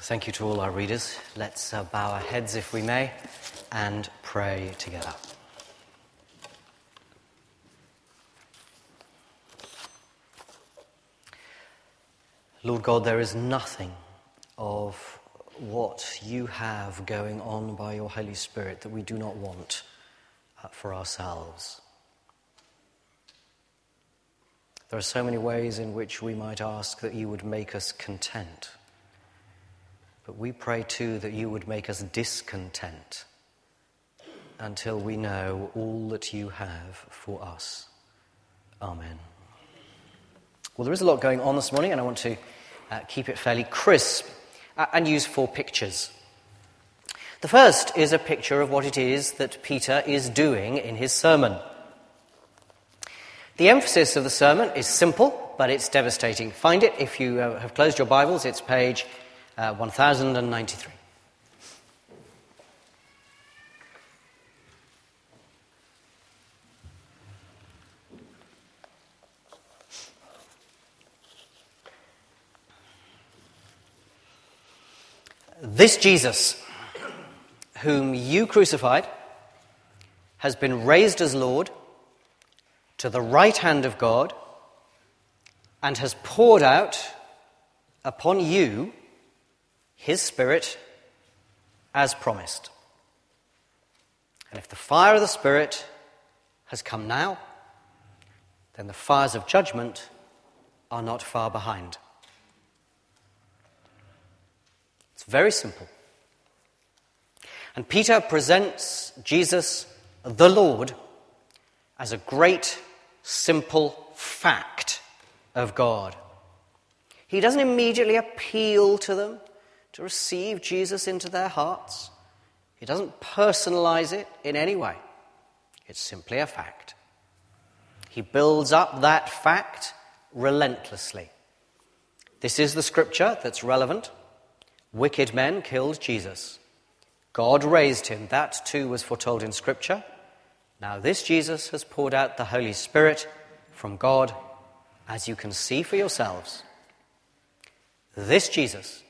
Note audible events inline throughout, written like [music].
Thank you to all our readers. Let's uh, bow our heads, if we may, and pray together. Lord God, there is nothing of what you have going on by your Holy Spirit that we do not want uh, for ourselves. There are so many ways in which we might ask that you would make us content. But we pray too that you would make us discontent until we know all that you have for us. Amen. Well, there is a lot going on this morning, and I want to uh, keep it fairly crisp uh, and use four pictures. The first is a picture of what it is that Peter is doing in his sermon. The emphasis of the sermon is simple, but it's devastating. Find it if you uh, have closed your Bibles, it's page uh, 1093. This Jesus, whom you crucified, has been raised as Lord to the right hand of God and has poured out upon you his Spirit as promised. And if the fire of the Spirit has come now, then the fires of judgment are not far behind. It's very simple. And Peter presents Jesus, the Lord, as a great simple fact of God. He doesn't immediately appeal to them to receive Jesus into their hearts. He doesn't personalize it in any way. It's simply a fact. He builds up that fact relentlessly. This is the scripture that's relevant. Wicked men killed Jesus. God raised him. That too was foretold in scripture. Now, this Jesus has poured out the Holy Spirit from God, as you can see for yourselves. This Jesus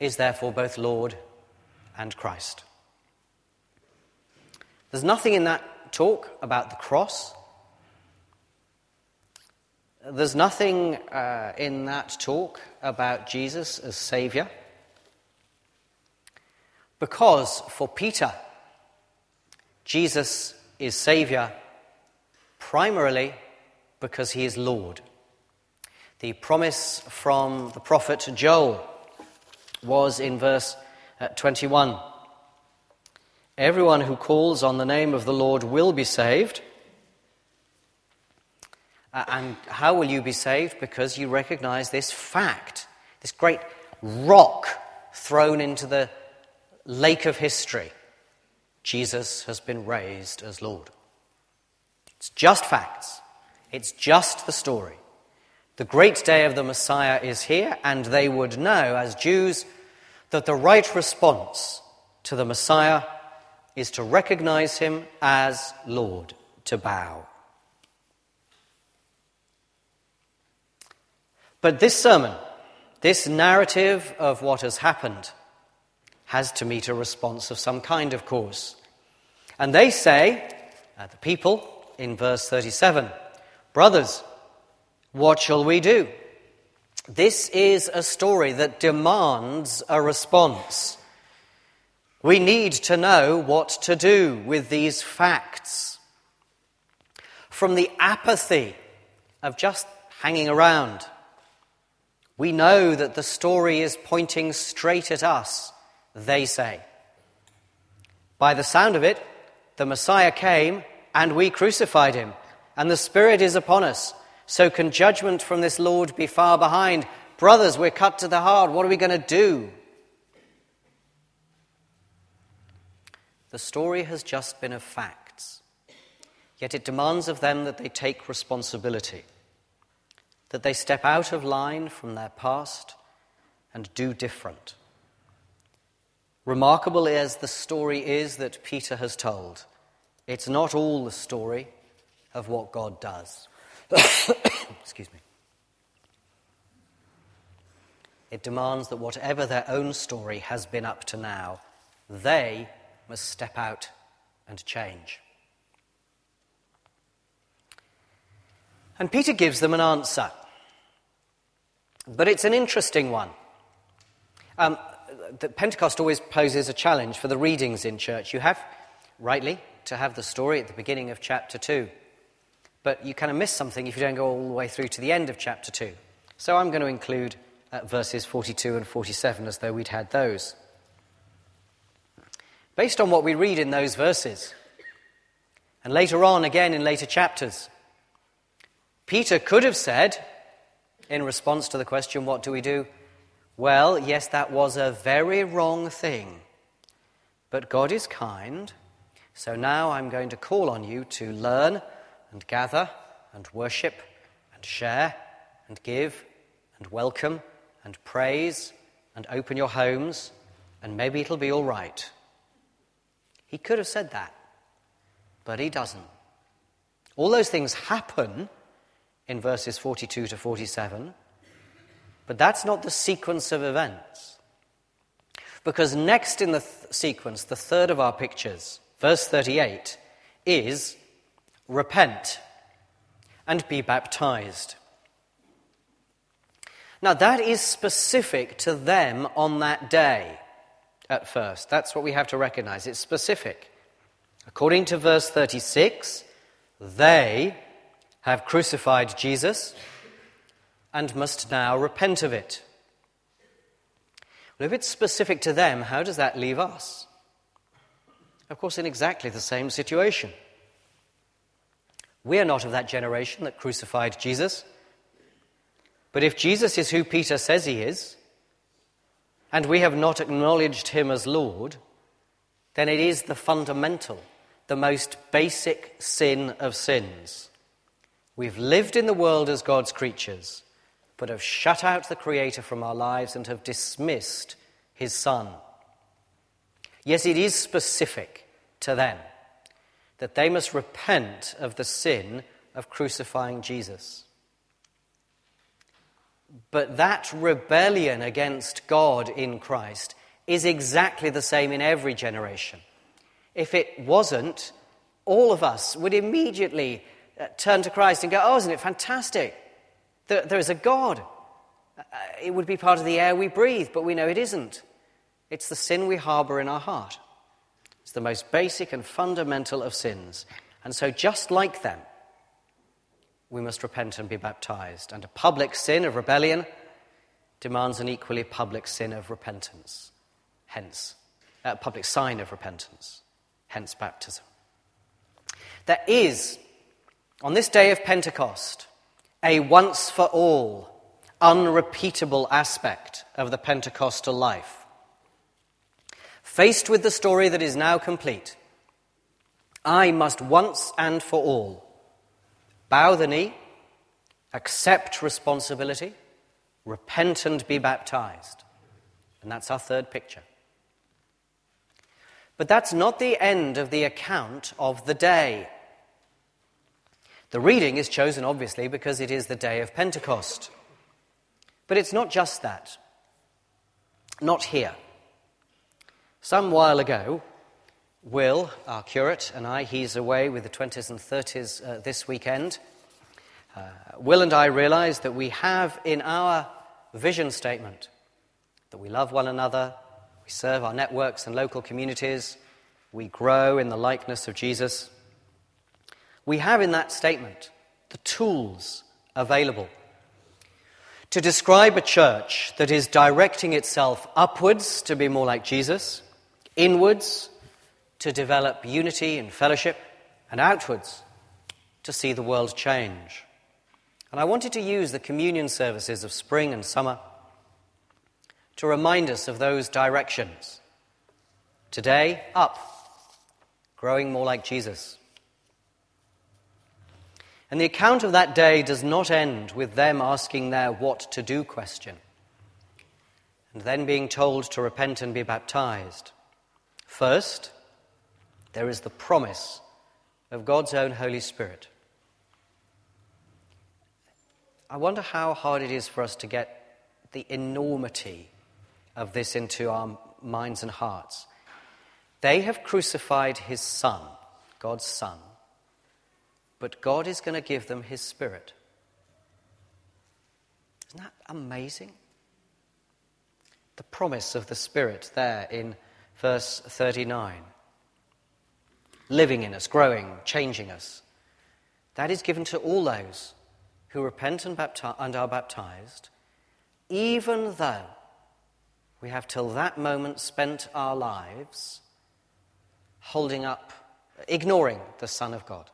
is therefore both Lord and Christ. There's nothing in that talk about the cross. There's nothing uh, in that talk about Jesus as Saviour. Because for Peter, Jesus is Saviour primarily because he is Lord. The promise from the prophet Joel was in verse uh, 21 Everyone who calls on the name of the Lord will be saved. Uh, and how will you be saved? Because you recognize this fact, this great rock thrown into the lake of history. Jesus has been raised as Lord. It's just facts, it's just the story. The great day of the Messiah is here, and they would know, as Jews, that the right response to the Messiah is to recognize him as Lord, to bow. But this sermon, this narrative of what has happened, has to meet a response of some kind, of course. And they say, uh, the people, in verse 37, Brothers, what shall we do? This is a story that demands a response. We need to know what to do with these facts. From the apathy of just hanging around, we know that the story is pointing straight at us they say. By the sound of it, the Messiah came and we crucified him, and the Spirit is upon us. So can judgment from this Lord be far behind? Brothers, we're cut to the heart. What are we going to do? The story has just been of facts, yet it demands of them that they take responsibility, that they step out of line from their past and do different. Remarkable as the story is that Peter has told, it's not all the story of what God does. [coughs] Excuse me. it demands that whatever their own story has been up to now, they must step out and change. And Peter gives them an answer. But it's an interesting one. Um, the Pentecost always poses a challenge for the readings in church. You have, rightly, to have the story at the beginning of chapter 2. But you kind of miss something if you don't go all the way through to the end of chapter 2. So I'm going to include uh, verses 42 and 47 as though we'd had those. Based on what we read in those verses, and later on again in later chapters, Peter could have said, in response to the question, What do we do? Well, yes, that was a very wrong thing. But God is kind, so now I'm going to call on you to learn and gather and worship and share and give and welcome and praise and open your homes, and maybe it'll be all right. He could have said that, but he doesn't. All those things happen in verses 42 to 47, but that's not the sequence of events. Because next in the th- sequence, the third of our pictures, verse 38, is repent and be baptized. Now, that is specific to them on that day at first. That's what we have to recognize. It's specific. According to verse 36, they have crucified Jesus and must now repent of it. Well, if it's specific to them, how does that leave us? Of course, in exactly the same situation. We are not of that generation that crucified Jesus. But if Jesus is who Peter says he is, and we have not acknowledged him as Lord, then it is the fundamental, the most basic sin of sins. We've lived in the world as God's creatures, but have shut out the Creator from our lives and have dismissed his Son. Yes, it is specific to them that they must repent of the sin of crucifying Jesus. But that rebellion against God in Christ is exactly the same in every generation. If it wasn't, all of us would immediately uh, turn to Christ and go, Oh, isn't it fantastic? There, is a God. Uh, it would be part of the air we breathe, but we know it isn't. It's the sin we harbor in our heart. It's the most basic and fundamental of sins. And so, just like them, we must repent and be baptized. And a public sin of rebellion demands an equally public sin of repentance. Hence, a public sign of repentance. Hence, baptism. There is, on this day of Pentecost, a once for all, unrepeatable aspect of the Pentecostal life. Faced with the story that is now complete, I must once and for all bow the knee, accept responsibility, repent and be baptized. And that's our third picture. But that's not the end of the account of the day. The reading is chosen, obviously, because it is the day of Pentecost. But it's not just that. Not here. Some while ago, Will, our curate, and I, he's away with the 20s and 30s uh, this weekend. Uh, Will and I realized that we have in our vision statement that we love one another, we serve our networks and local communities, we grow in the likeness of Jesus. We have in that statement the tools available to describe a church that is directing itself upwards to be more like Jesus, inwards to develop unity and fellowship, and outwards to see the world change. And I wanted to use the communion services of spring and summer to remind us of those directions. Today, up, growing more like Jesus. And the account of that day does not end with them asking their what to do question and then being told to repent and be baptized. First, there is the promise of God's own Holy Spirit. I wonder how hard it is for us to get the enormity of this into our minds and hearts. They have crucified his son, God's son, but God is going to give them his spirit. Isn't that amazing? The promise of the spirit there in verse 39 living in us, growing, changing us. That is given to all those who repent and, baptize, and are baptized, even though we have till that moment spent our lives holding up, ignoring the Son of God.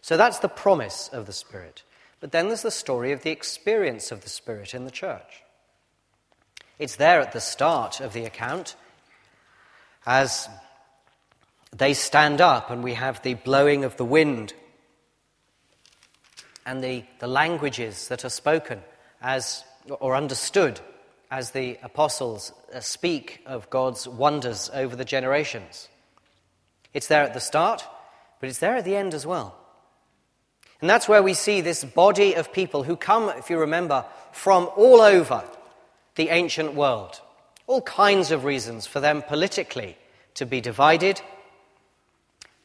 So that's the promise of the Spirit. But then there's the story of the experience of the Spirit in the church. It's there at the start of the account as they stand up and we have the blowing of the wind and the, the languages that are spoken as or understood as the apostles uh, speak of God's wonders over the generations. It's there at the start, but it's there at the end as well. And that's where we see this body of people who come, if you remember, from all over the ancient world. All kinds of reasons for them politically to be divided,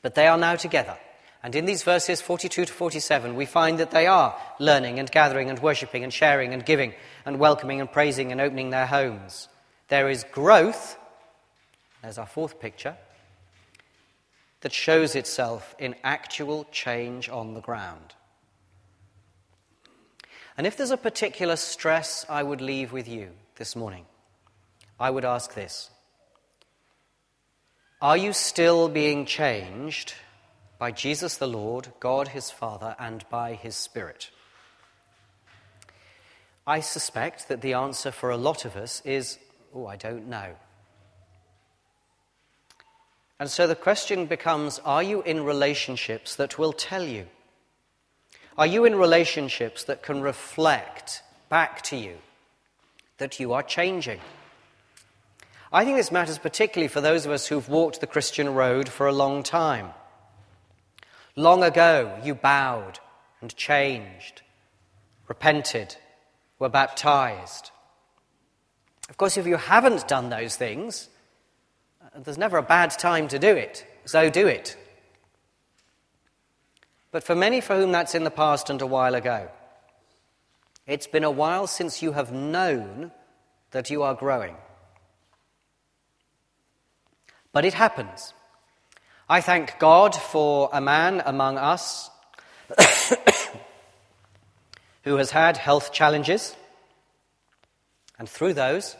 but they are now together. And in these verses 42 to 47, we find that they are learning and gathering and worshipping and sharing and giving and welcoming and praising and opening their homes. There is growth, there's our fourth picture, that shows itself in actual change on the ground. And if there's a particular stress I would leave with you this morning, I would ask this Are you still being changed by Jesus the Lord, God his Father, and by his Spirit? I suspect that the answer for a lot of us is, oh, I don't know. And so the question becomes are you in relationships that will tell you? Are you in relationships that can reflect back to you that you are changing? I think this matters particularly for those of us who've walked the Christian road for a long time. Long ago, you bowed and changed, repented, were baptized. Of course, if you haven't done those things, there's never a bad time to do it, so do it. But for many for whom that's in the past and a while ago, it's been a while since you have known that you are growing. But it happens. I thank God for a man among us [coughs] who has had health challenges, and through those,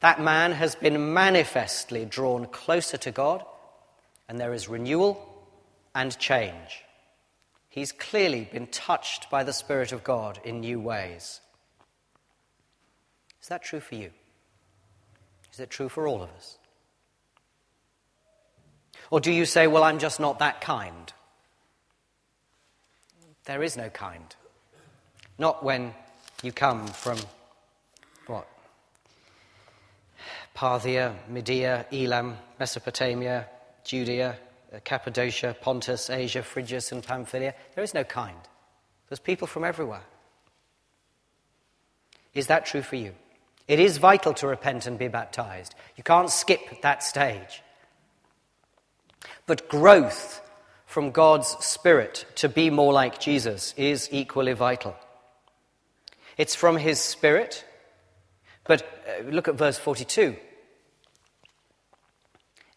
that man has been manifestly drawn closer to God, and there is renewal and change. He's clearly been touched by the Spirit of God in new ways. Is that true for you? Is it true for all of us? Or do you say, well, I'm just not that kind? There is no kind. Not when you come from what? Parthia, Media, Elam, Mesopotamia, Judea, Cappadocia, Pontus, Asia, Phrygia, and Pamphylia. There is no kind. There's people from everywhere. Is that true for you? It is vital to repent and be baptized. You can't skip that stage. But growth from God's Spirit to be more like Jesus is equally vital. It's from His Spirit but uh, look at verse 42.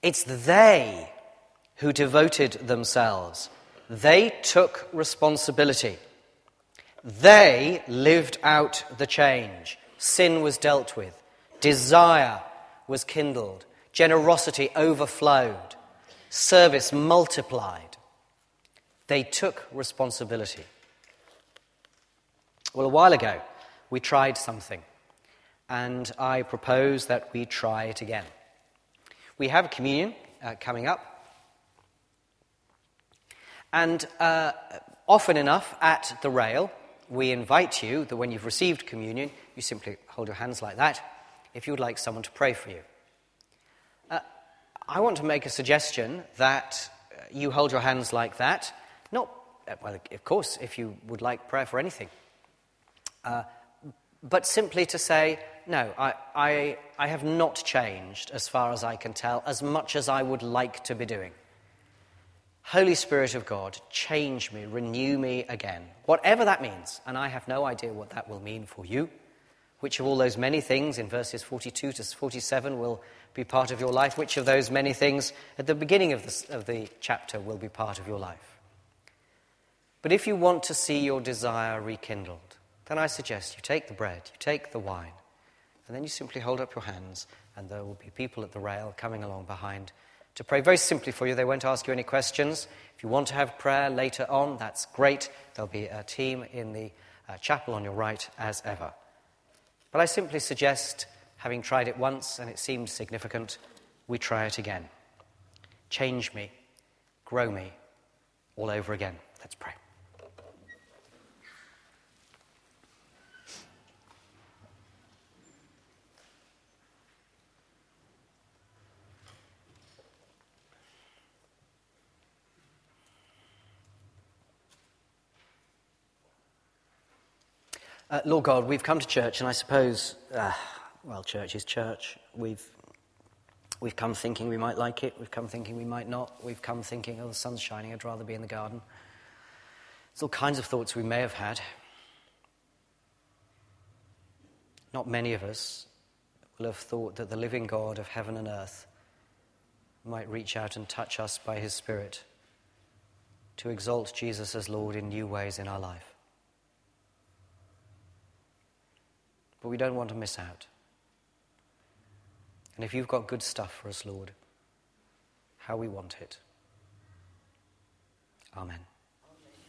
It's they who devoted themselves. They took responsibility. They lived out the change. Sin was dealt with. Desire was kindled. Generosity overflowed. Service multiplied. They took responsibility. Well, a while ago, we tried something and I propose that we try it again. We have communion uh, coming up, and uh, often enough at the rail, we invite you that when you've received communion, you simply hold your hands like that if you would like someone to pray for you. Uh, I want to make a suggestion that uh, you hold your hands like that, not, uh, well, of course, if you would like prayer for anything. Uh, but simply to say, no, I, I, I have not changed as far as I can tell, as much as I would like to be doing. Holy Spirit of God, change me, renew me again, whatever that means. And I have no idea what that will mean for you. Which of all those many things in verses 42 to 47 will be part of your life? Which of those many things at the beginning of the, of the chapter will be part of your life? But if you want to see your desire rekindled, then I suggest you take the bread, you take the wine, and then you simply hold up your hands, and there will be people at the rail coming along behind to pray very simply for you. They won't ask you any questions. If you want to have prayer later on, that's great. There'll be a team in the uh, chapel on your right as ever. But I simply suggest, having tried it once and it seemed significant, we try it again. Change me, grow me, all over again. Let's pray. Uh, Lord God, we've come to church, and I suppose, uh, well, church is church. We've, we've come thinking we might like it. We've come thinking we might not. We've come thinking, oh, the sun's shining, I'd rather be in the garden. There's all kinds of thoughts we may have had. Not many of us will have thought that the living God of heaven and earth might reach out and touch us by his Spirit to exalt Jesus as Lord in new ways in our life. But we don't want to miss out. And if you've got good stuff for us, Lord, how we want it. Amen.